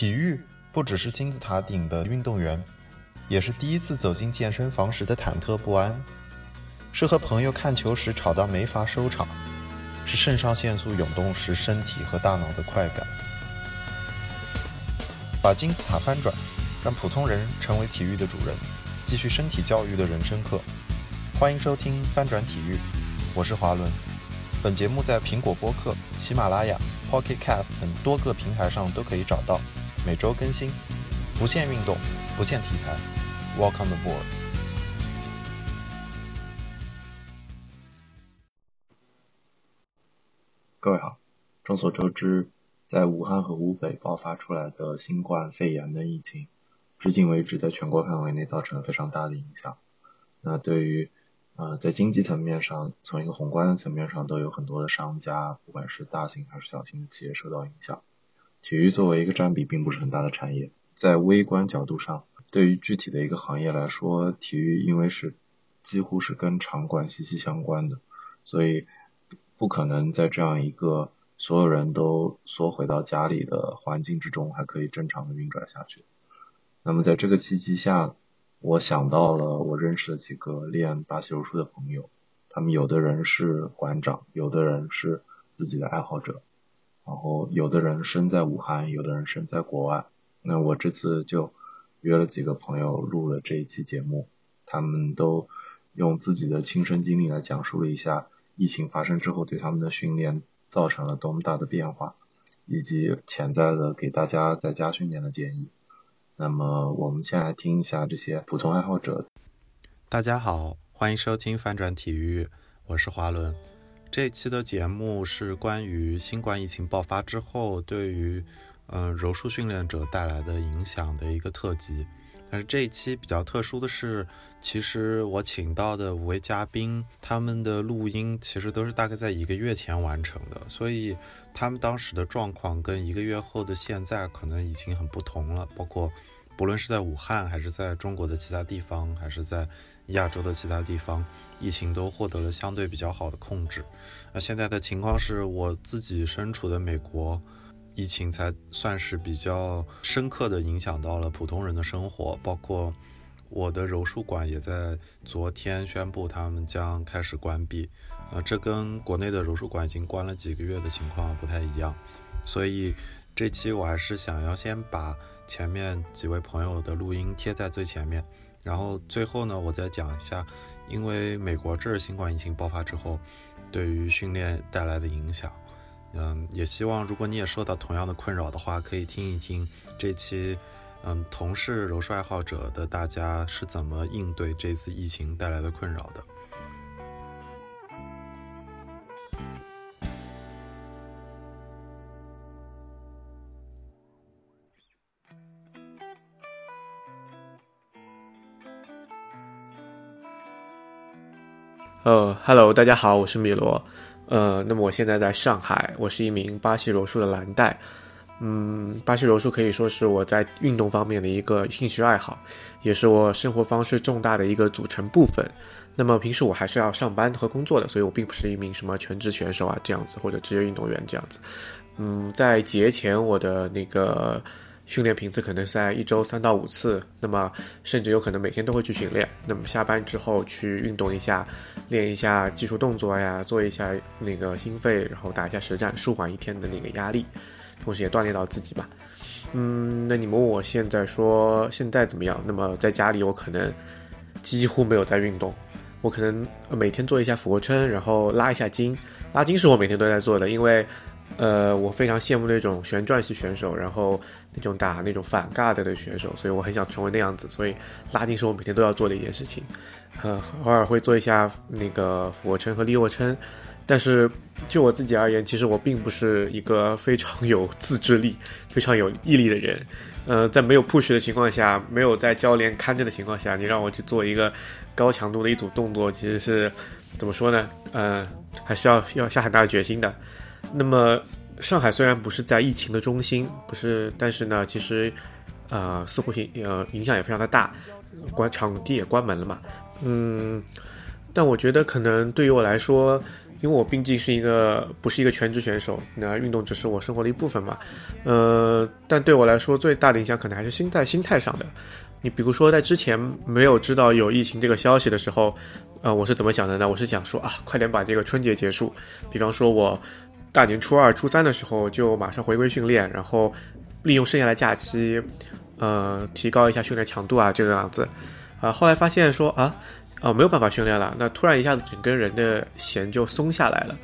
体育不只是金字塔顶的运动员，也是第一次走进健身房时的忐忑不安，是和朋友看球时吵到没法收场，是肾上腺素涌动时身体和大脑的快感。把金字塔翻转，让普通人成为体育的主人，继续身体教育的人生课。欢迎收听《翻转体育》，我是华伦。本节目在苹果播客、喜马拉雅、Pocket Cast 等多个平台上都可以找到。每周更新，不限运动，不限题材。Welcome aboard！各位好，众所周知，在武汉和湖北爆发出来的新冠肺炎的疫情，至今为止在全国范围内造成了非常大的影响。那对于呃在经济层面上，从一个宏观的层面上，都有很多的商家，不管是大型还是小型企业受到影响。体育作为一个占比并不是很大的产业，在微观角度上，对于具体的一个行业来说，体育因为是几乎是跟场馆息息相关的，所以不可能在这样一个所有人都缩回到家里的环境之中还可以正常的运转下去。那么在这个契机下，我想到了我认识的几个练巴西柔术的朋友，他们有的人是馆长，有的人是自己的爱好者。然后有的人身在武汉，有的人身在国外。那我这次就约了几个朋友录了这一期节目，他们都用自己的亲身经历来讲述了一下疫情发生之后对他们的训练造成了多么大的变化，以及潜在的给大家在家训练的建议。那么我们先来听一下这些普通爱好者。大家好，欢迎收听翻转体育，我是华伦。这期的节目是关于新冠疫情爆发之后对于嗯柔术训练者带来的影响的一个特辑。但是这一期比较特殊的是，其实我请到的五位嘉宾，他们的录音其实都是大概在一个月前完成的，所以他们当时的状况跟一个月后的现在可能已经很不同了。包括不论是在武汉，还是在中国的其他地方，还是在亚洲的其他地方。疫情都获得了相对比较好的控制，那现在的情况是我自己身处的美国，疫情才算是比较深刻的影响到了普通人的生活，包括我的柔术馆也在昨天宣布他们将开始关闭，呃，这跟国内的柔术馆已经关了几个月的情况不太一样，所以这期我还是想要先把前面几位朋友的录音贴在最前面。然后最后呢，我再讲一下，因为美国这儿新冠疫情爆发之后，对于训练带来的影响。嗯，也希望如果你也受到同样的困扰的话，可以听一听这期，嗯，同是柔术爱好者的大家是怎么应对这次疫情带来的困扰的。呃，Hello，大家好，我是米罗。呃，那么我现在在上海，我是一名巴西柔术的蓝带。嗯，巴西柔术可以说是我在运动方面的一个兴趣爱好，也是我生活方式重大的一个组成部分。那么平时我还是要上班和工作的，所以我并不是一名什么全职选手啊这样子，或者职业运动员这样子。嗯，在节前我的那个。训练频次可能在一周三到五次，那么甚至有可能每天都会去训练。那么下班之后去运动一下，练一下技术动作呀，做一下那个心肺，然后打一下实战，舒缓一天的那个压力，同时也锻炼到自己吧。嗯，那你们问我现在说现在怎么样？那么在家里我可能几乎没有在运动，我可能每天做一下俯卧撑，然后拉一下筋。拉筋是我每天都在做的，因为呃，我非常羡慕那种旋转系选手，然后。那种打那种反尬的的选手，所以我很想成为那样子，所以拉筋是我每天都要做的一件事情。呃，偶尔会做一下那个俯卧撑和立卧撑，但是就我自己而言，其实我并不是一个非常有自制力、非常有毅力的人。呃，在没有 push 的情况下，没有在教练看着的情况下，你让我去做一个高强度的一组动作，其实是怎么说呢？呃，还是要要下很大的决心的。那么。上海虽然不是在疫情的中心，不是，但是呢，其实，呃，似乎影呃影响也非常的大，关场地也关门了嘛，嗯，但我觉得可能对于我来说，因为我毕竟是一个不是一个全职选手，那运动只是我生活的一部分嘛。呃，但对我来说最大的影响可能还是心态心态上的。你比如说在之前没有知道有疫情这个消息的时候，呃，我是怎么想的呢？我是想说啊，快点把这个春节结束。比方说我大年初二、初三的时候就马上回归训练，然后利用剩下的假期，呃，提高一下训练强度啊，这个样子。啊，后来发现说啊，哦，没有办法训练了。那突然一下子整个人的弦就松下来了。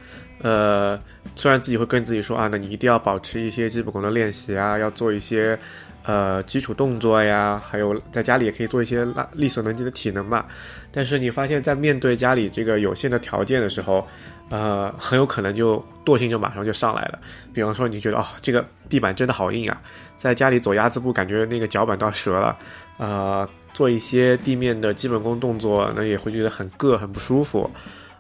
呃，虽然自己会跟自己说啊，那你一定要保持一些基本功的练习啊，要做一些。呃，基础动作呀，还有在家里也可以做一些拉力所能及的体能嘛。但是你发现，在面对家里这个有限的条件的时候，呃，很有可能就惰性就马上就上来了。比方说，你觉得哦，这个地板真的好硬啊，在家里走鸭子步，感觉那个脚板都要折了。呃，做一些地面的基本功动作，那也会觉得很硌，很不舒服。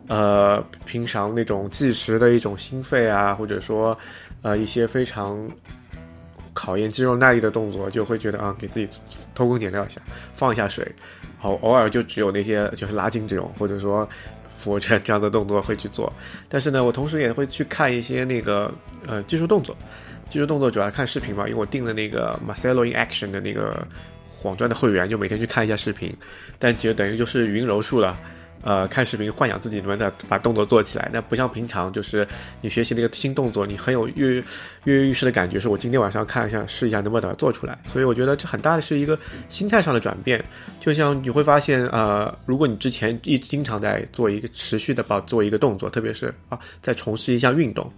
呃，平常那种计时的一种心肺啊，或者说呃一些非常。考验肌肉耐力的动作，就会觉得啊，给自己偷工减料一下，放一下水，好，偶尔就只有那些就是拉筋这种，或者说俯卧撑这样的动作会去做。但是呢，我同时也会去看一些那个呃技术动作，技术动作主要看视频嘛，因为我订了那个 Marcelo in Action 的那个黄钻的会员，就每天去看一下视频，但其实等于就是云柔术了。呃，看视频幻想自己能不能把动作做起来，那不像平常，就是你学习那个新动作，你很有跃跃跃欲试的感觉。是我今天晚上看一下，试一下能不能把它做出来。所以我觉得这很大的是一个心态上的转变。就像你会发现，呃，如果你之前一经常在做一个持续的把做一个动作，特别是啊，在从事一项运动。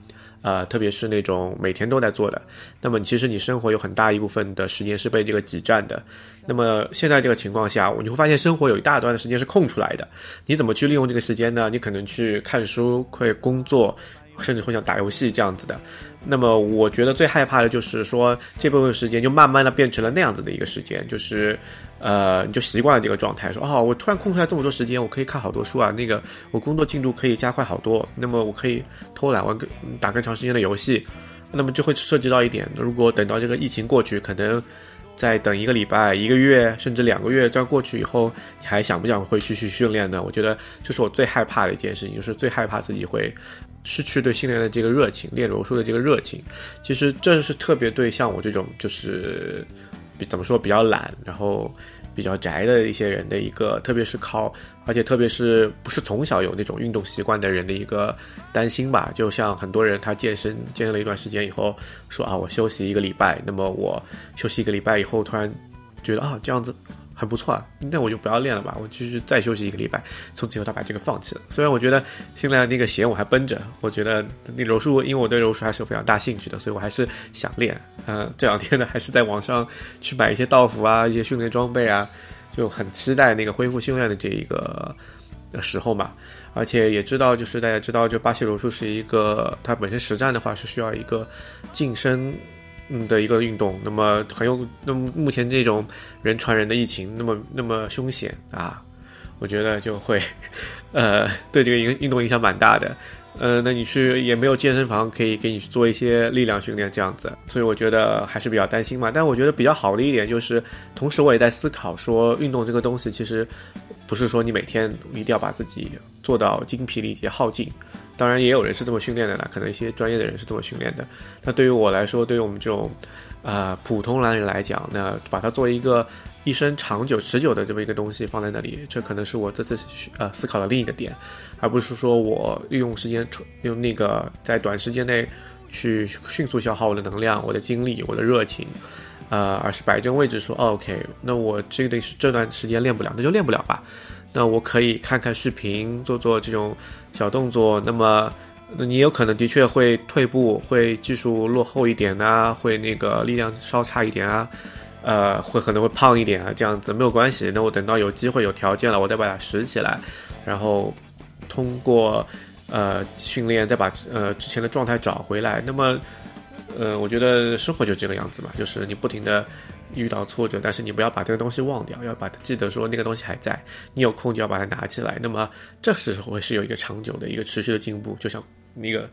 呃，特别是那种每天都在做的，那么其实你生活有很大一部分的时间是被这个挤占的。那么现在这个情况下，你会发现生活有一大段的时间是空出来的。你怎么去利用这个时间呢？你可能去看书、会工作，甚至会想打游戏这样子的。那么我觉得最害怕的就是说，这部分时间就慢慢的变成了那样子的一个时间，就是。呃，你就习惯了这个状态，说哦，我突然空出来这么多时间，我可以看好多书啊，那个我工作进度可以加快好多，那么我可以偷懒玩个打更长时间的游戏，那么就会涉及到一点，如果等到这个疫情过去，可能再等一个礼拜、一个月，甚至两个月这样过去以后，你还想不想会继续训练呢？我觉得这是我最害怕的一件事情，就是最害怕自己会失去对训练的这个热情，练柔术的这个热情。其实这是特别对像我这种就是。比怎么说比较懒，然后比较宅的一些人的一个，特别是靠，而且特别是不是从小有那种运动习惯的人的一个担心吧。就像很多人他健身健身了一段时间以后，说啊我休息一个礼拜，那么我休息一个礼拜以后，突然觉得啊这样子。很不错啊，那我就不要练了吧，我继续再休息一个礼拜，从此以后他把这个放弃了。虽然我觉得现在那个弦我还绷着，我觉得那柔术，因为我对柔术还是有非常大兴趣的，所以我还是想练。嗯，这两天呢，还是在网上去买一些道服啊，一些训练装备啊，就很期待那个恢复训练的这一个时候嘛。而且也知道，就是大家知道，就巴西柔术是一个，它本身实战的话是需要一个晋升。嗯的一个运动，那么很有，那么目前这种人传人的疫情，那么那么凶险啊，我觉得就会，呃，对这个运运动影响蛮大的，呃，那你去也没有健身房可以给你去做一些力量训练这样子，所以我觉得还是比较担心嘛。但我觉得比较好的一点就是，同时我也在思考说，运动这个东西其实不是说你每天一定要把自己做到精疲力竭耗尽。当然也有人是这么训练的啦，可能一些专业的人是这么训练的。那对于我来说，对于我们这种，呃，普通男人来讲，那把它作为一个一生长久持久的这么一个东西放在那里，这可能是我这次呃思考的另一个点，而不是说我利用时间用那个在短时间内去迅速消耗我的能量、我的精力、我的热情，呃，而是摆正位置说，OK，那我这个是这段时间练不了，那就练不了吧。那我可以看看视频，做做这种小动作。那么，你有可能的确会退步，会技术落后一点啊，会那个力量稍差一点啊，呃，会可能会胖一点啊，这样子没有关系。那我等到有机会、有条件了，我再把它拾起来，然后通过呃训练再把呃之前的状态找回来。那么，呃，我觉得生活就这个样子嘛，就是你不停的。遇到挫折，但是你不要把这个东西忘掉，要把它记得说那个东西还在。你有空就要把它拿起来。那么这时候会是有一个长久的一个持续的进步，就像那个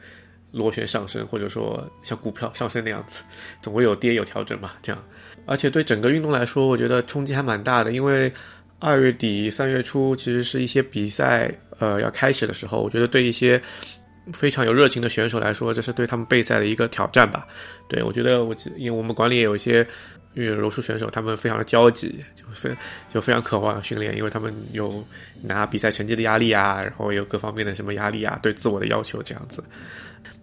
螺旋上升，或者说像股票上升那样子，总会有跌有调整嘛。这样，而且对整个运动来说，我觉得冲击还蛮大的，因为二月底三月初其实是一些比赛呃要开始的时候，我觉得对一些非常有热情的选手来说，这是对他们备赛的一个挑战吧。对我觉得，我因为我们馆里也有一些因为柔术选手，他们非常的焦急，就非就非常渴望训练，因为他们有拿比赛成绩的压力啊，然后有各方面的什么压力啊，对自我的要求这样子。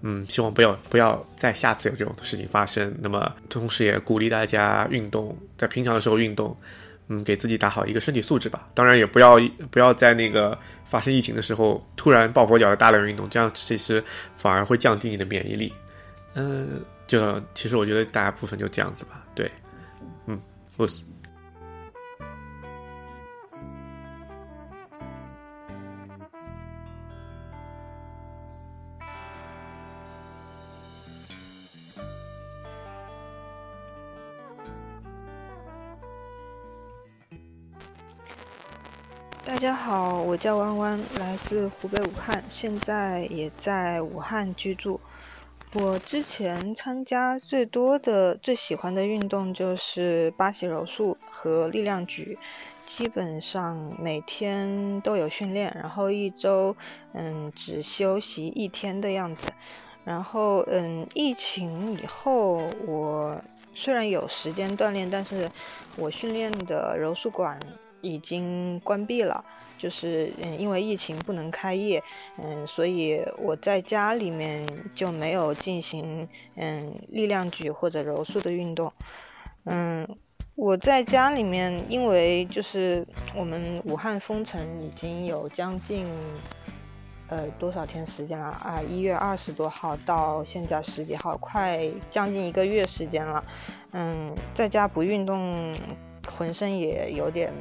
嗯，希望不要不要再下次有这种事情发生。那么，同时也鼓励大家运动，在平常的时候运动。嗯，给自己打好一个身体素质吧。当然，也不要不要在那个发生疫情的时候突然抱佛脚的大量运动，这样其实反而会降低你的免疫力。嗯，就其实我觉得大部分就这样子吧。对，嗯，我。大家好，我叫弯弯，来自湖北武汉，现在也在武汉居住。我之前参加最多的、最喜欢的运动就是巴西柔术和力量举，基本上每天都有训练，然后一周嗯只休息一天的样子。然后嗯，疫情以后我虽然有时间锻炼，但是我训练的柔术馆。已经关闭了，就是嗯，因为疫情不能开业，嗯，所以我在家里面就没有进行嗯力量举或者柔术的运动，嗯，我在家里面，因为就是我们武汉封城已经有将近呃多少天时间了啊？一月二十多号到现在十几号，快将近一个月时间了，嗯，在家不运动。浑身也有点，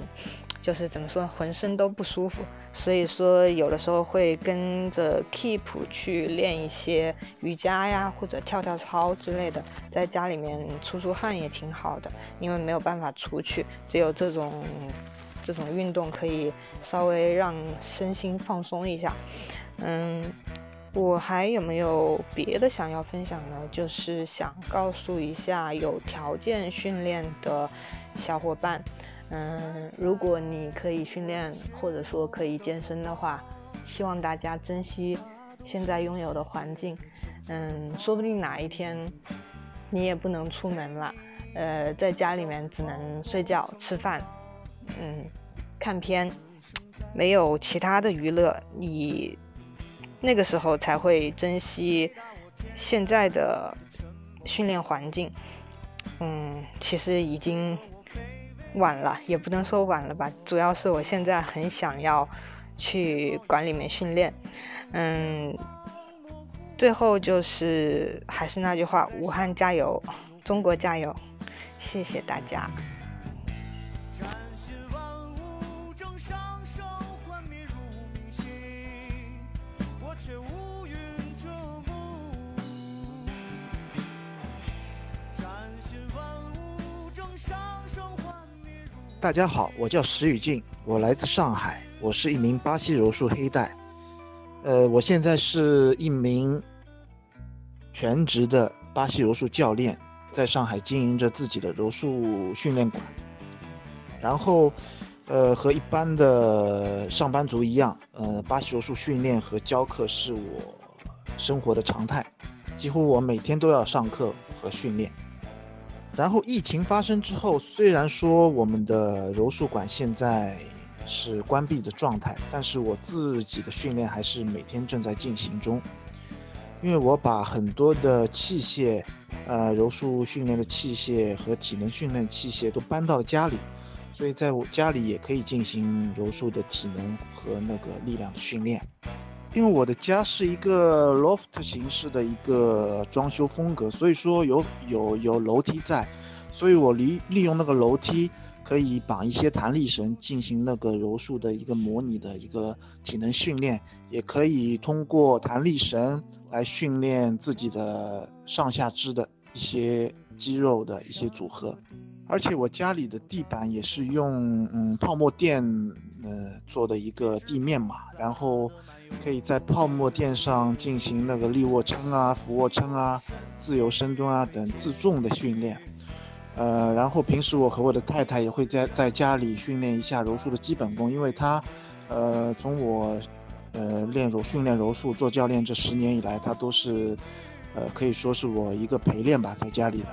就是怎么说，浑身都不舒服，所以说有的时候会跟着 Keep 去练一些瑜伽呀，或者跳跳操之类的，在家里面出出汗也挺好的，因为没有办法出去，只有这种这种运动可以稍微让身心放松一下。嗯，我还有没有别的想要分享呢？就是想告诉一下有条件训练的。小伙伴，嗯，如果你可以训练或者说可以健身的话，希望大家珍惜现在拥有的环境，嗯，说不定哪一天你也不能出门了，呃，在家里面只能睡觉、吃饭，嗯，看片，没有其他的娱乐，你那个时候才会珍惜现在的训练环境，嗯，其实已经。晚了也不能说晚了吧，主要是我现在很想要去馆里面训练，嗯，最后就是还是那句话，武汉加油，中国加油，谢谢大家。大家好，我叫石宇静，我来自上海，我是一名巴西柔术黑带。呃，我现在是一名全职的巴西柔术教练，在上海经营着自己的柔术训练馆。然后，呃，和一般的上班族一样，呃，巴西柔术训练和教课是我生活的常态，几乎我每天都要上课和训练。然后疫情发生之后，虽然说我们的柔术馆现在是关闭的状态，但是我自己的训练还是每天正在进行中。因为我把很多的器械，呃，柔术训练的器械和体能训练器械都搬到了家里，所以在我家里也可以进行柔术的体能和那个力量的训练。因为我的家是一个 loft 形式的一个装修风格，所以说有有有楼梯在，所以我利利用那个楼梯可以绑一些弹力绳进行那个柔术的一个模拟的一个体能训练，也可以通过弹力绳来训练自己的上下肢的一些肌肉的一些组合，而且我家里的地板也是用嗯泡沫垫呃做的一个地面嘛，然后。可以在泡沫垫上进行那个立卧撑啊、俯卧撑啊、自由深蹲啊等自重的训练，呃，然后平时我和我的太太也会在在家里训练一下柔术的基本功，因为她，呃，从我呃练柔训练柔术做教练这十年以来，她都是呃可以说是我一个陪练吧，在家里的。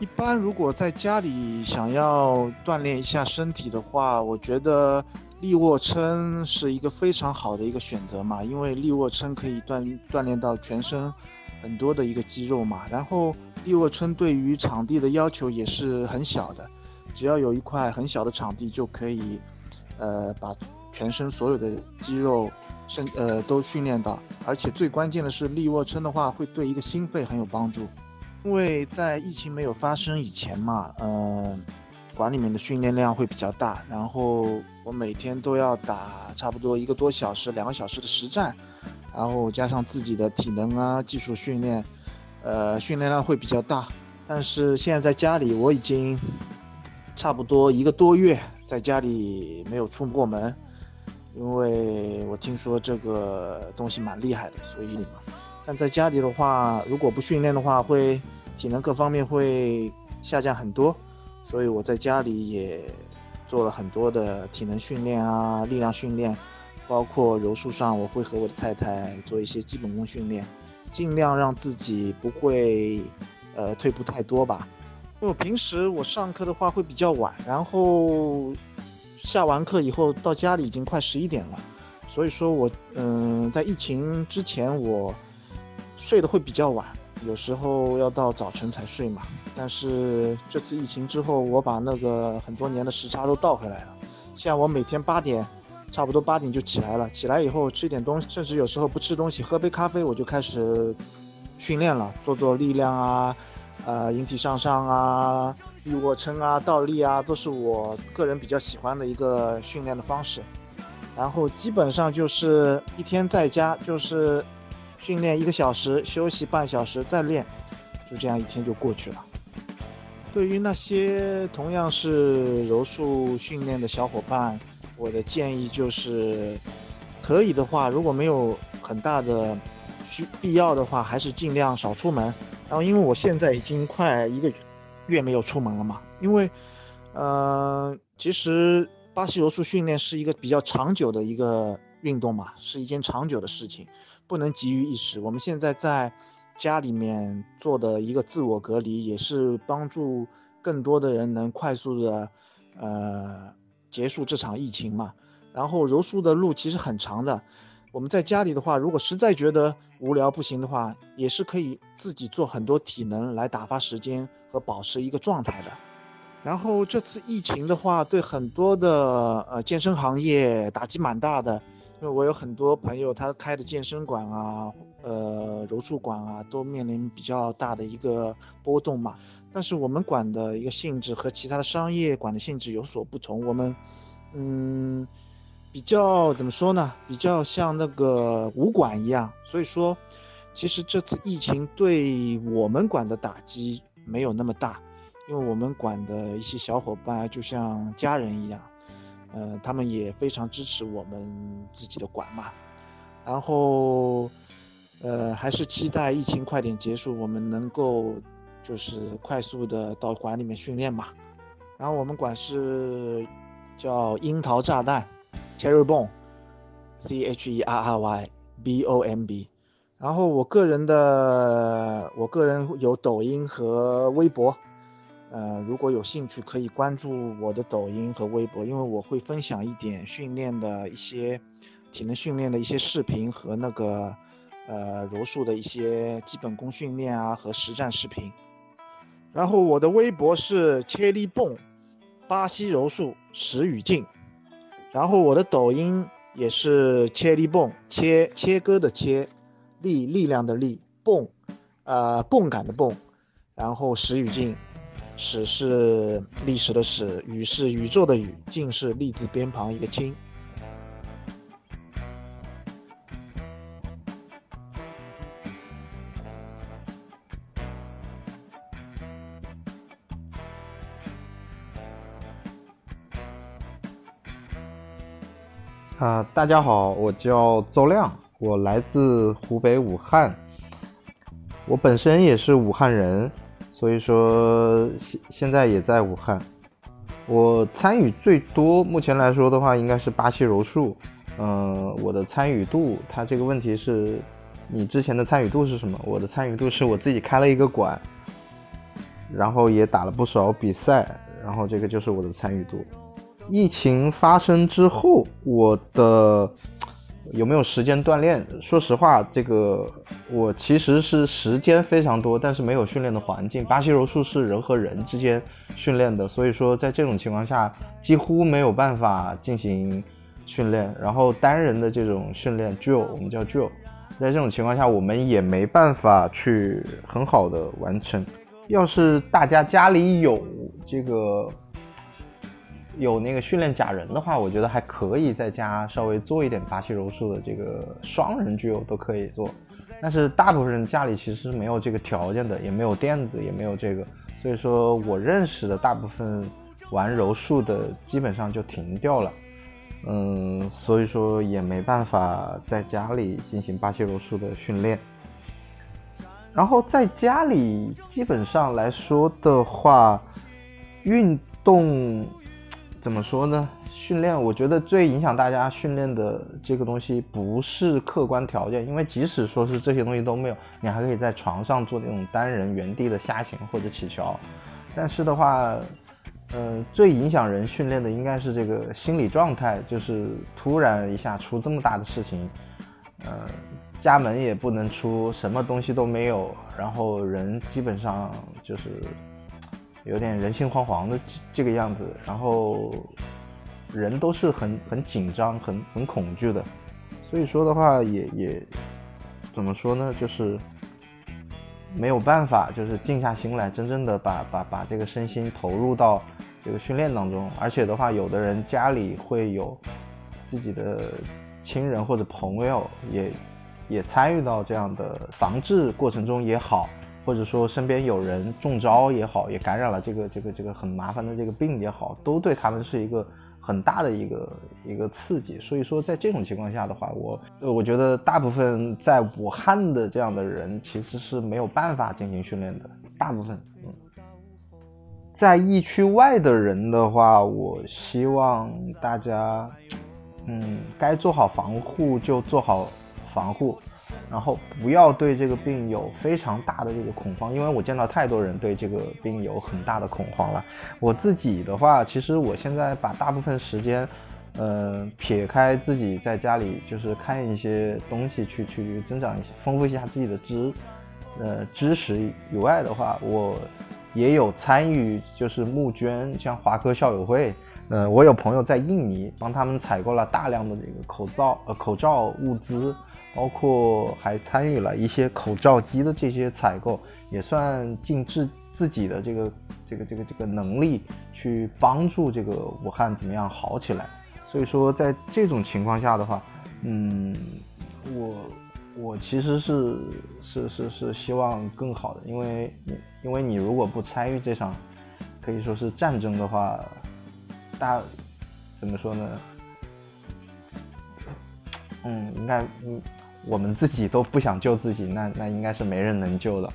一般如果在家里想要锻炼一下身体的话，我觉得立卧撑是一个非常好的一个选择嘛，因为立卧撑可以锻锻炼到全身很多的一个肌肉嘛。然后立卧撑对于场地的要求也是很小的，只要有一块很小的场地就可以，呃，把全身所有的肌肉身呃都训练到。而且最关键的是立卧撑的话会对一个心肺很有帮助。因为在疫情没有发生以前嘛，嗯，馆里面的训练量会比较大，然后我每天都要打差不多一个多小时、两个小时的实战，然后加上自己的体能啊、技术训练，呃，训练量会比较大。但是现在在家里，我已经差不多一个多月在家里没有出过门，因为我听说这个东西蛮厉害的，所以。但在家里的话，如果不训练的话，会体能各方面会下降很多，所以我在家里也做了很多的体能训练啊，力量训练，包括柔术上，我会和我的太太做一些基本功训练，尽量让自己不会呃退步太多吧。因为我平时我上课的话会比较晚，然后下完课以后到家里已经快十一点了，所以说我嗯在疫情之前我。睡得会比较晚，有时候要到早晨才睡嘛。但是这次疫情之后，我把那个很多年的时差都倒回来了。像我每天八点，差不多八点就起来了。起来以后吃一点东西，甚至有时候不吃东西，喝杯咖啡，我就开始训练了，做做力量啊，呃，引体向上啊，立卧撑啊，倒立啊，都是我个人比较喜欢的一个训练的方式。然后基本上就是一天在家就是。训练一个小时，休息半小时，再练，就这样一天就过去了。对于那些同样是柔术训练的小伙伴，我的建议就是，可以的话，如果没有很大的需必要的话，还是尽量少出门。然后，因为我现在已经快一个月没有出门了嘛，因为，呃，其实巴西柔术训练是一个比较长久的一个运动嘛，是一件长久的事情。不能急于一时。我们现在在家里面做的一个自我隔离，也是帮助更多的人能快速的呃结束这场疫情嘛。然后柔术的路其实很长的。我们在家里的话，如果实在觉得无聊不行的话，也是可以自己做很多体能来打发时间和保持一个状态的。然后这次疫情的话，对很多的呃健身行业打击蛮大的。因为我有很多朋友，他开的健身馆啊，呃，柔术馆啊，都面临比较大的一个波动嘛。但是我们馆的一个性质和其他的商业馆的性质有所不同，我们，嗯，比较怎么说呢？比较像那个武馆一样。所以说，其实这次疫情对我们馆的打击没有那么大，因为我们馆的一些小伙伴就像家人一样。呃，他们也非常支持我们自己的馆嘛，然后，呃，还是期待疫情快点结束，我们能够就是快速的到馆里面训练嘛。然后我们馆是叫樱桃炸弹，Cherry Bomb，C H E R R Y B O M B。然后我个人的，我个人有抖音和微博。呃，如果有兴趣，可以关注我的抖音和微博，因为我会分享一点训练的一些体能训练的一些视频和那个呃柔术的一些基本功训练啊和实战视频。然后我的微博是切力泵，巴西柔术石宇静。然后我的抖音也是切力泵，切切割的切，力力量的力，泵，呃泵感的泵，然后石宇静。史是历史的史，宇是宇宙的宇，静是立字边旁一个静。啊，大家好，我叫邹亮，我来自湖北武汉，我本身也是武汉人。所以说现现在也在武汉，我参与最多，目前来说的话应该是巴西柔术，嗯，我的参与度，它这个问题是，你之前的参与度是什么？我的参与度是我自己开了一个馆，然后也打了不少比赛，然后这个就是我的参与度。疫情发生之后，我的有没有时间锻炼？说实话，这个我其实是时间非常多，但是没有训练的环境。巴西柔术是人和人之间训练的，所以说在这种情况下，几乎没有办法进行训练。然后单人的这种训练，jo，我们叫 jo，在这种情况下，我们也没办法去很好的完成。要是大家家里有这个。有那个训练假人的话，我觉得还可以在家稍微做一点巴西柔术的这个双人具有都可以做，但是大部分人家里其实没有这个条件的，也没有垫子，也没有这个，所以说我认识的大部分玩柔术的基本上就停掉了，嗯，所以说也没办法在家里进行巴西柔术的训练，然后在家里基本上来说的话，运动。怎么说呢？训练，我觉得最影响大家训练的这个东西不是客观条件，因为即使说是这些东西都没有，你还可以在床上做那种单人原地的下行或者起桥。但是的话，嗯，最影响人训练的应该是这个心理状态，就是突然一下出这么大的事情，呃，家门也不能出，什么东西都没有，然后人基本上就是。有点人心惶惶的这个样子，然后人都是很很紧张、很很恐惧的，所以说的话也也怎么说呢，就是没有办法，就是静下心来，真正的把把把这个身心投入到这个训练当中。而且的话，有的人家里会有自己的亲人或者朋友，也也参与到这样的防治过程中也好。或者说身边有人中招也好，也感染了这个这个这个很麻烦的这个病也好，都对他们是一个很大的一个一个刺激。所以说，在这种情况下的话，我我觉得大部分在武汉的这样的人其实是没有办法进行训练的。大部分，嗯，在疫区外的人的话，我希望大家，嗯，该做好防护就做好防护。然后不要对这个病有非常大的这个恐慌，因为我见到太多人对这个病有很大的恐慌了。我自己的话，其实我现在把大部分时间，呃，撇开自己在家里就是看一些东西去去增长一些丰富一下自己的知，呃，知识以外的话，我也有参与就是募捐，像华科校友会，呃，我有朋友在印尼帮他们采购了大量的这个口罩呃口罩物资。包括还参与了一些口罩机的这些采购，也算尽自自己的这个这个这个这个能力去帮助这个武汉怎么样好起来。所以说，在这种情况下的话，嗯，我我其实是是是是希望更好的，因为因为你如果不参与这场可以说是战争的话，大怎么说呢？嗯，应该嗯。我们自己都不想救自己，那那应该是没人能救的，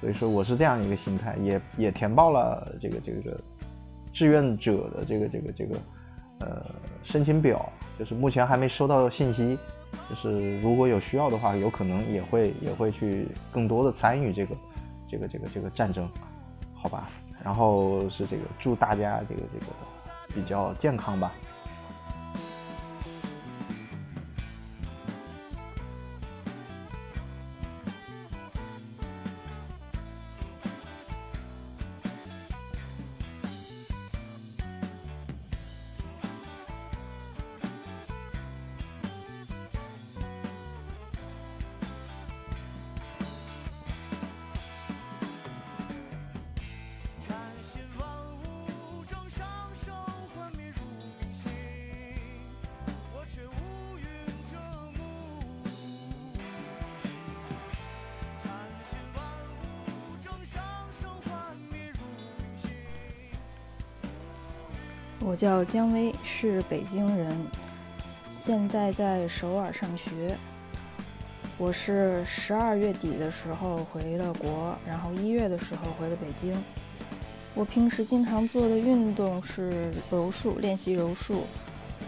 所以说我是这样一个心态，也也填报了这个这个志愿者的这个这个这个呃申请表，就是目前还没收到信息，就是如果有需要的话，有可能也会也会去更多的参与这个这个这个这个战争，好吧？然后是这个祝大家这个这个比较健康吧。我叫姜薇，是北京人，现在在首尔上学。我是十二月底的时候回了国，然后一月的时候回了北京。我平时经常做的运动是柔术，练习柔术。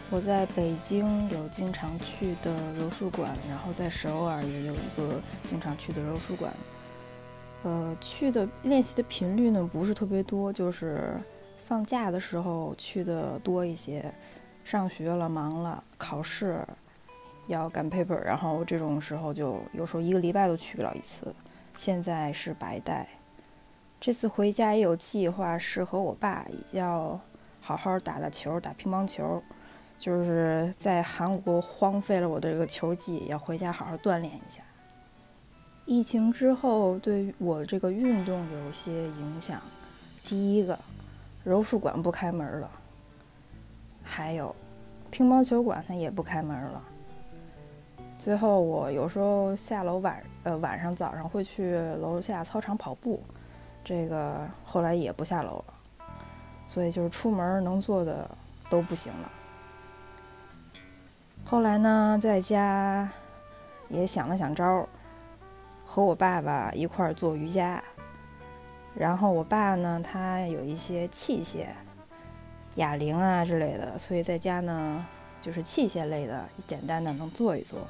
我在北京有经常去的柔术馆，然后在首尔也有一个经常去的柔术馆。呃，去的练习的频率呢不是特别多，就是放假的时候去的多一些。上学了，忙了，考试要赶 paper，然后这种时候就有时候一个礼拜都去不了一次。现在是白带。这次回家也有计划，是和我爸要好好打打球，打乒乓球。就是在韩国荒废了我的这个球技，要回家好好锻炼一下。疫情之后，对我这个运动有些影响。第一个，柔术馆不开门了。还有，乒乓球馆它也不开门了。最后，我有时候下楼晚呃晚上早上会去楼下操场跑步，这个后来也不下楼了。所以就是出门能做的都不行了。后来呢，在家也想了想招，和我爸爸一块儿做瑜伽。然后我爸呢，他有一些器械。哑铃啊之类的，所以在家呢，就是器械类的，简单的能做一做。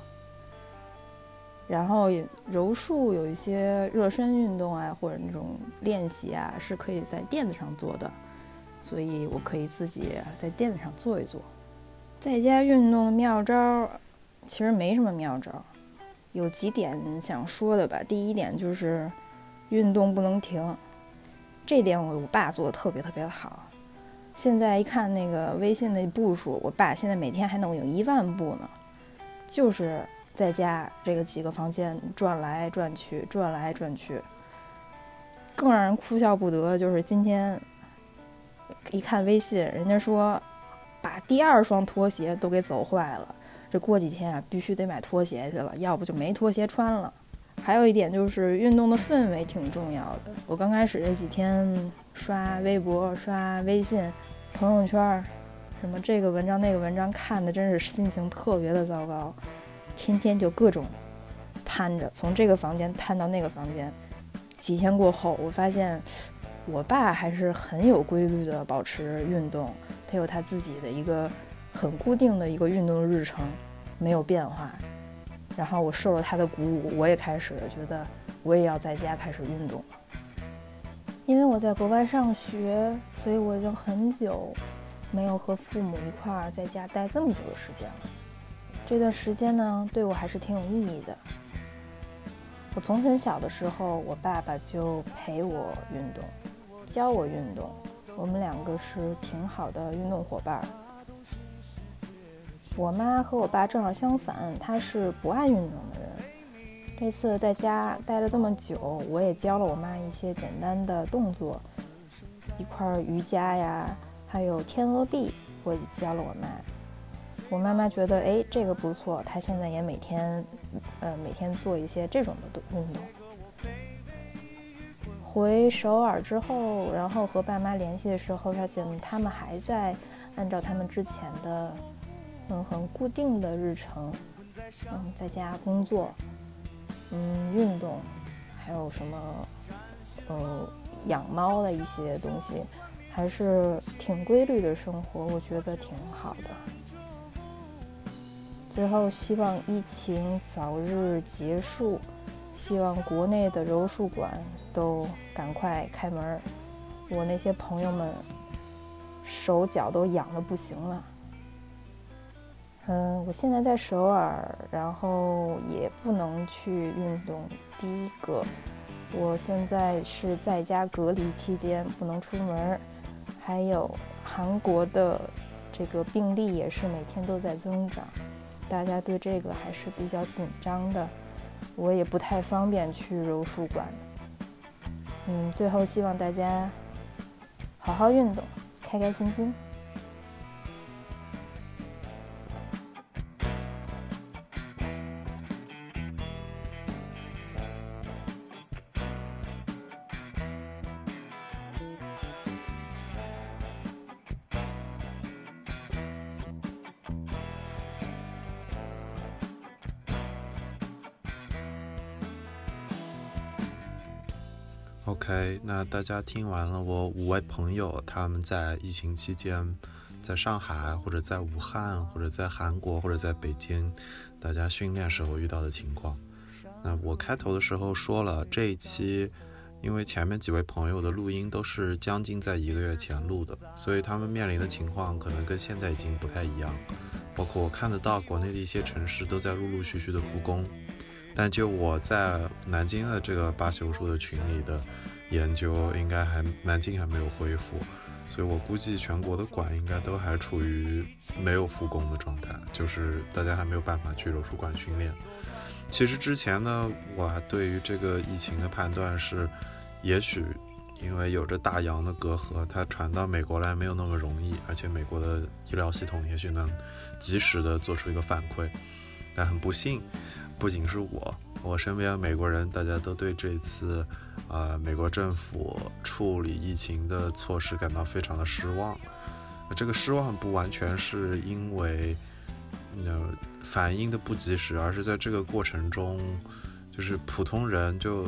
然后柔术有一些热身运动啊，或者那种练习啊，是可以在垫子上做的，所以我可以自己在垫子上做一做。在家运动的妙招，其实没什么妙招，有几点想说的吧。第一点就是运动不能停，这点我我爸做的特别特别的好。现在一看那个微信的步数，我爸现在每天还能有一万步呢，就是在家这个几个房间转来转去，转来转去。更让人哭笑不得就是今天一看微信，人家说把第二双拖鞋都给走坏了，这过几天啊必须得买拖鞋去了，要不就没拖鞋穿了。还有一点就是运动的氛围挺重要的。我刚开始这几天刷微博、刷微信。朋友圈，什么这个文章那个文章看的真是心情特别的糟糕，天天就各种瘫着，从这个房间瘫到那个房间。几天过后，我发现我爸还是很有规律的保持运动，他有他自己的一个很固定的一个运动日程，没有变化。然后我受了他的鼓舞，我也开始觉得我也要在家开始运动了。因为我在国外上学，所以我已经很久没有和父母一块儿在家待这么久的时间了。这段时间呢，对我还是挺有意义的。我从很小的时候，我爸爸就陪我运动，教我运动，我们两个是挺好的运动伙伴。我妈和我爸正好相反，她是不爱运动的人。这次在家待了这么久，我也教了我妈一些简单的动作，一块瑜伽呀，还有天鹅臂，我也教了我妈。我妈妈觉得，哎，这个不错，她现在也每天，呃，每天做一些这种的运动。回首尔之后，然后和爸妈联系的时候，发现他们还在按照他们之前的，嗯，很固定的日程，嗯，在家工作。嗯，运动，还有什么，呃，养猫的一些东西，还是挺规律的生活，我觉得挺好的。最后，希望疫情早日结束，希望国内的柔术馆都赶快开门，我那些朋友们手脚都痒的不行了。嗯，我现在在首尔，然后也不能去运动。第一个，我现在是在家隔离期间，不能出门。还有韩国的这个病例也是每天都在增长，大家对这个还是比较紧张的。我也不太方便去柔术馆。嗯，最后希望大家好好运动，开开心心。那大家听完了我五位朋友他们在疫情期间在上海或者在武汉或者在韩国或者在北京，大家训练时候遇到的情况。那我开头的时候说了，这一期因为前面几位朋友的录音都是将近在一个月前录的，所以他们面临的情况可能跟现在已经不太一样。包括我看得到国内的一些城市都在陆陆续续的复工，但就我在南京的这个巴西柔术的群里的研究，应该还南京还没有恢复，所以我估计全国的馆应该都还处于没有复工的状态，就是大家还没有办法去柔术馆训练。其实之前呢，我还对于这个疫情的判断是，也许因为有着大洋的隔阂，它传到美国来没有那么容易，而且美国的医疗系统也许能及时的做出一个反馈。但很不幸，不仅是我，我身边美国人，大家都对这次啊美国政府处理疫情的措施感到非常的失望。这个失望不完全是因为，呃。反应的不及时，而是在这个过程中，就是普通人就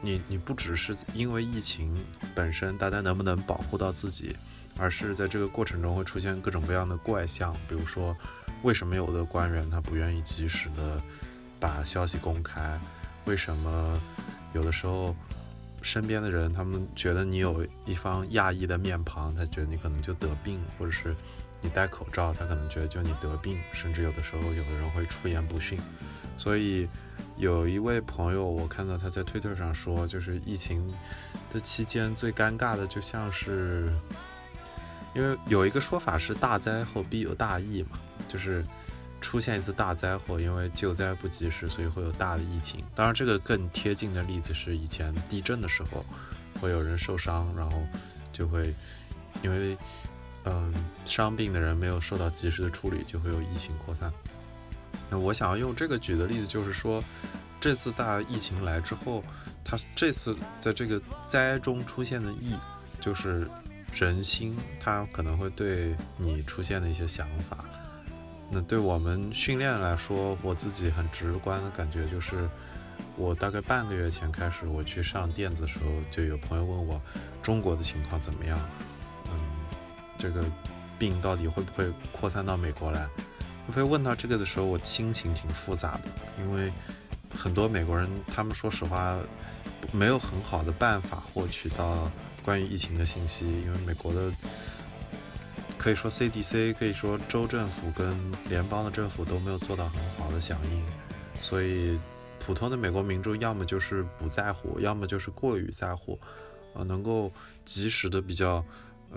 你你不只是因为疫情本身，大家能不能保护到自己，而是在这个过程中会出现各种各样的怪象，比如说为什么有的官员他不愿意及时的把消息公开，为什么有的时候身边的人他们觉得你有一方亚裔的面庞，他觉得你可能就得病，或者是。你戴口罩，他可能觉得就你得病，甚至有的时候有的人会出言不逊。所以有一位朋友，我看到他在推特上说，就是疫情的期间最尴尬的，就像是，因为有一个说法是大灾后必有大疫嘛，就是出现一次大灾祸，因为救灾不及时，所以会有大的疫情。当然，这个更贴近的例子是以前地震的时候，会有人受伤，然后就会因为。嗯，伤病的人没有受到及时的处理，就会有疫情扩散。那我想要用这个举的例子，就是说，这次大疫情来之后，它这次在这个灾中出现的疫，就是人心，它可能会对你出现的一些想法。那对我们训练来说，我自己很直观的感觉就是，我大概半个月前开始我去上垫子的时候，就有朋友问我中国的情况怎么样。嗯这个病到底会不会扩散到美国来？我被问到这个的时候，我心情挺复杂的，因为很多美国人他们说实话没有很好的办法获取到关于疫情的信息，因为美国的可以说 CDC 可以说州政府跟联邦的政府都没有做到很好的响应，所以普通的美国民众要么就是不在乎，要么就是过于在乎，呃，能够及时的比较。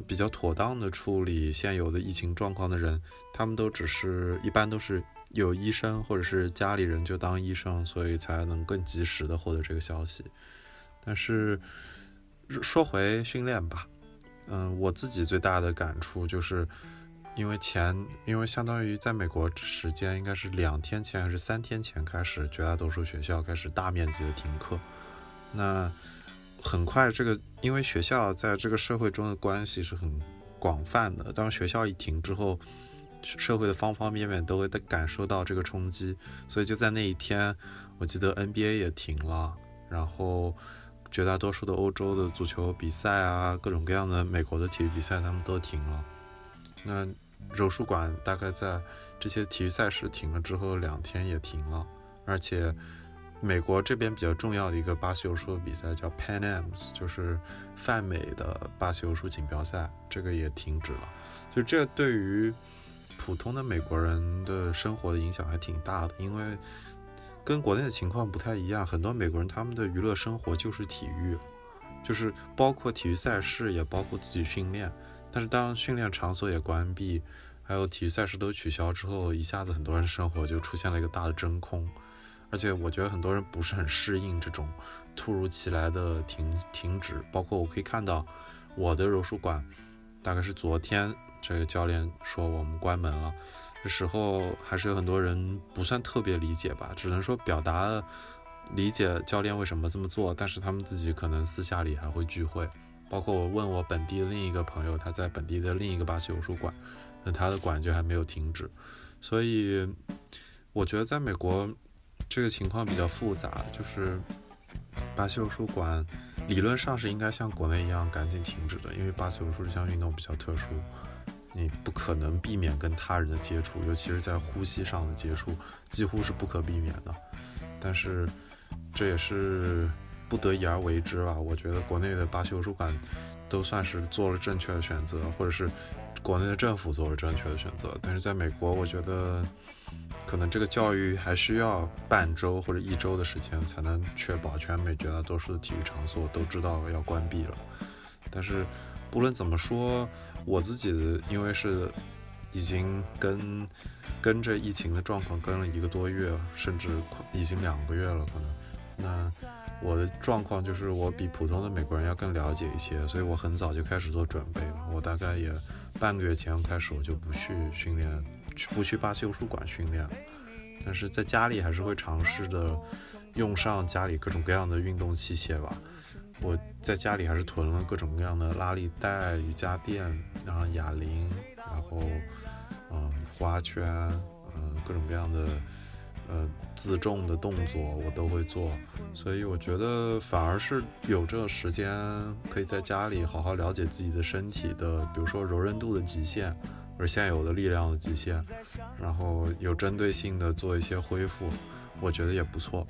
比较妥当的处理现有的疫情状况的人，他们都只是一般都是有医生或者是家里人就当医生，所以才能更及时的获得这个消息。但是说回训练吧，嗯，我自己最大的感触就是，因为前因为相当于在美国时间应该是两天前还是三天前开始，绝大多数学校开始大面积的停课，那。很快，这个因为学校在这个社会中的关系是很广泛的。当学校一停之后，社会的方方面面都会感受到这个冲击。所以就在那一天，我记得 NBA 也停了，然后绝大多数的欧洲的足球比赛啊，各种各样的美国的体育比赛他们都停了。那柔术馆大概在这些体育赛事停了之后两天也停了，而且。美国这边比较重要的一个巴西柔术比赛叫 Pan Ams，就是泛美的巴西柔术锦标赛，这个也停止了。就这对于普通的美国人的生活的影响还挺大的，因为跟国内的情况不太一样，很多美国人他们的娱乐生活就是体育，就是包括体育赛事，也包括自己训练。但是当训练场所也关闭，还有体育赛事都取消之后，一下子很多人生活就出现了一个大的真空。而且我觉得很多人不是很适应这种突如其来的停停止，包括我可以看到我的柔术馆，大概是昨天这个教练说我们关门了，这时候还是有很多人不算特别理解吧，只能说表达理解教练为什么这么做，但是他们自己可能私下里还会聚会，包括我问我本地的另一个朋友，他在本地的另一个巴西武术馆，那他的馆就还没有停止，所以我觉得在美国。这个情况比较复杂，就是巴西武术馆理论上是应该像国内一样赶紧停止的，因为巴西武术这项运动比较特殊。你不可能避免跟他人的接触，尤其是在呼吸上的接触，几乎是不可避免的。但是这也是不得已而为之吧。我觉得国内的巴西柔术馆都算是做了正确的选择，或者是国内的政府做了正确的选择。但是在美国，我觉得可能这个教育还需要半周或者一周的时间，才能确保全美绝大多数的体育场所都知道要关闭了。但是不论怎么说，我自己因为是已经跟跟着疫情的状况跟了一个多月，甚至已经两个月了，可能。那我的状况就是我比普通的美国人要更了解一些，所以我很早就开始做准备了。我大概也半个月前开始，我就不去训练，去不去巴西柔术馆训练了。但是在家里还是会尝试的用上家里各种各样的运动器械吧。我在家里还是囤了各种各样的拉力带、瑜伽垫，然后哑铃，然后嗯花圈，嗯各种各样的呃自重的动作我都会做，所以我觉得反而是有这个时间可以在家里好好了解自己的身体的，比如说柔韧度的极限，或者现有的力量的极限，然后有针对性的做一些恢复，我觉得也不错，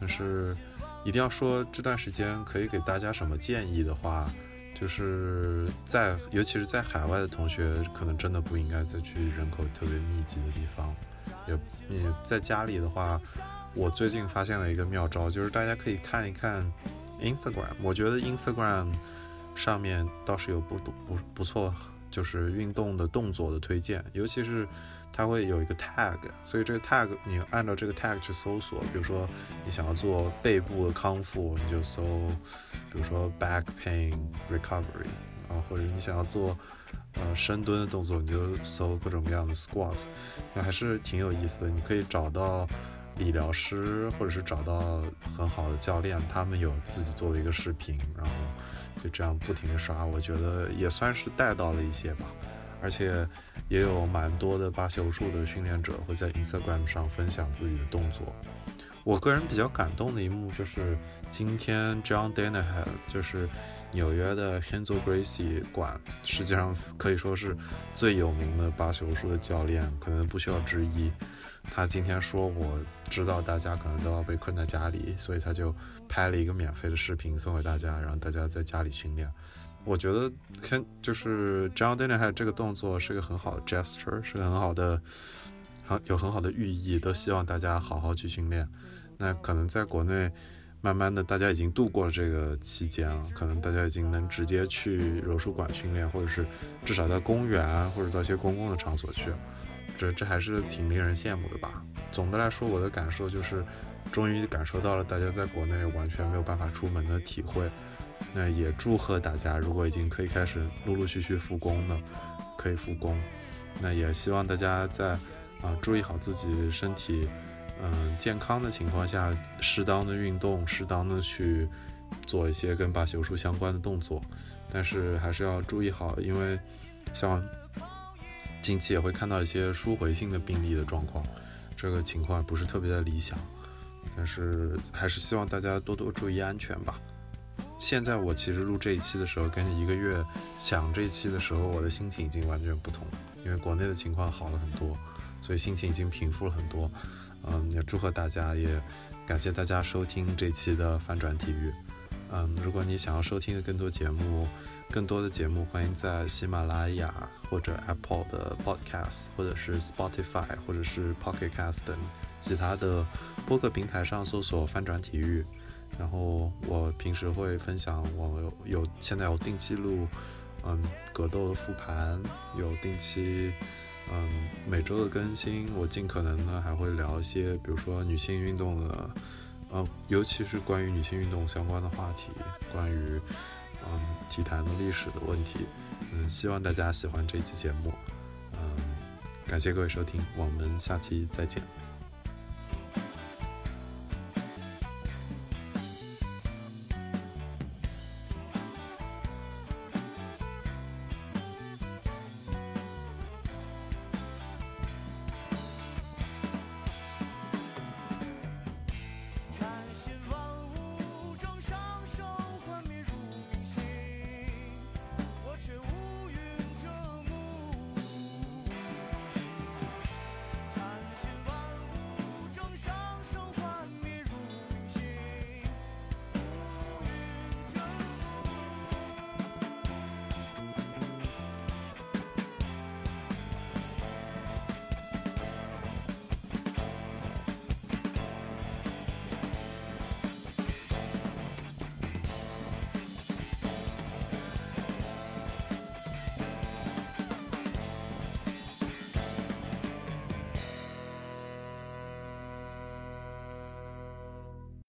但是。一定要说这段时间可以给大家什么建议的话，就是在尤其是在海外的同学，可能真的不应该再去人口特别密集的地方。也你在家里的话，我最近发现了一个妙招，就是大家可以看一看 Instagram。我觉得 Instagram 上面倒是有不不不错，就是运动的动作的推荐，尤其是。它会有一个 tag，所以这个 tag 你按照这个 tag 去搜索，比如说你想要做背部的康复，你就搜，比如说 back pain recovery 啊，或者你想要做呃深蹲的动作，你就搜各种各样的 squat，那还是挺有意思的。你可以找到理疗师，或者是找到很好的教练，他们有自己做的一个视频，然后就这样不停的刷，我觉得也算是带到了一些吧。而且也有蛮多的巴西柔术的训练者会在 Instagram 上分享自己的动作。我个人比较感动的一幕就是今天 John Danaher，就是纽约的 Hanzo Gracie 馆，实际上可以说是最有名的巴西柔术的教练，可能不需要质疑。他今天说我知道大家可能都要被困在家里，所以他就拍了一个免费的视频送给大家，让大家在家里训练。我觉得，看就是 John Danaher 还有这个动作是个很好的 gesture，是个很好的，很有很好的寓意，都希望大家好好去训练。那可能在国内，慢慢的大家已经度过了这个期间了，可能大家已经能直接去柔术馆训练，或者是至少在公园或者到一些公共的场所去。这这还是挺令人羡慕的吧。总的来说，我的感受就是，终于感受到了大家在国内完全没有办法出门的体会。那也祝贺大家，如果已经可以开始陆陆续续复工了，可以复工。那也希望大家在啊注意好自己身体，嗯健康的情况下，适当的运动，适当的去做一些跟巴西柔术相关的动作。但是还是要注意好，因为像近期也会看到一些输回性的病例的状况，这个情况不是特别的理想。但是还是希望大家多多注意安全吧。现在我其实录这一期的时候，跟一个月想这一期的时候，我的心情已经完全不同了，因为国内的情况好了很多，所以心情已经平复了很多。嗯，也祝贺大家，也感谢大家收听这期的翻转体育。嗯，如果你想要收听的更多节目，更多的节目，欢迎在喜马拉雅或者 Apple 的 Podcast，或者是 Spotify，或者是 Pocket Cast 等其他的播客平台上搜索翻转体育。然后我平时会分享，我有有现在有定期录，嗯，格斗的复盘，有定期，嗯，每周的更新。我尽可能呢还会聊一些，比如说女性运动的，呃，尤其是关于女性运动相关的话题，关于嗯体坛的历史的问题。嗯，希望大家喜欢这期节目。嗯，感谢各位收听，我们下期再见。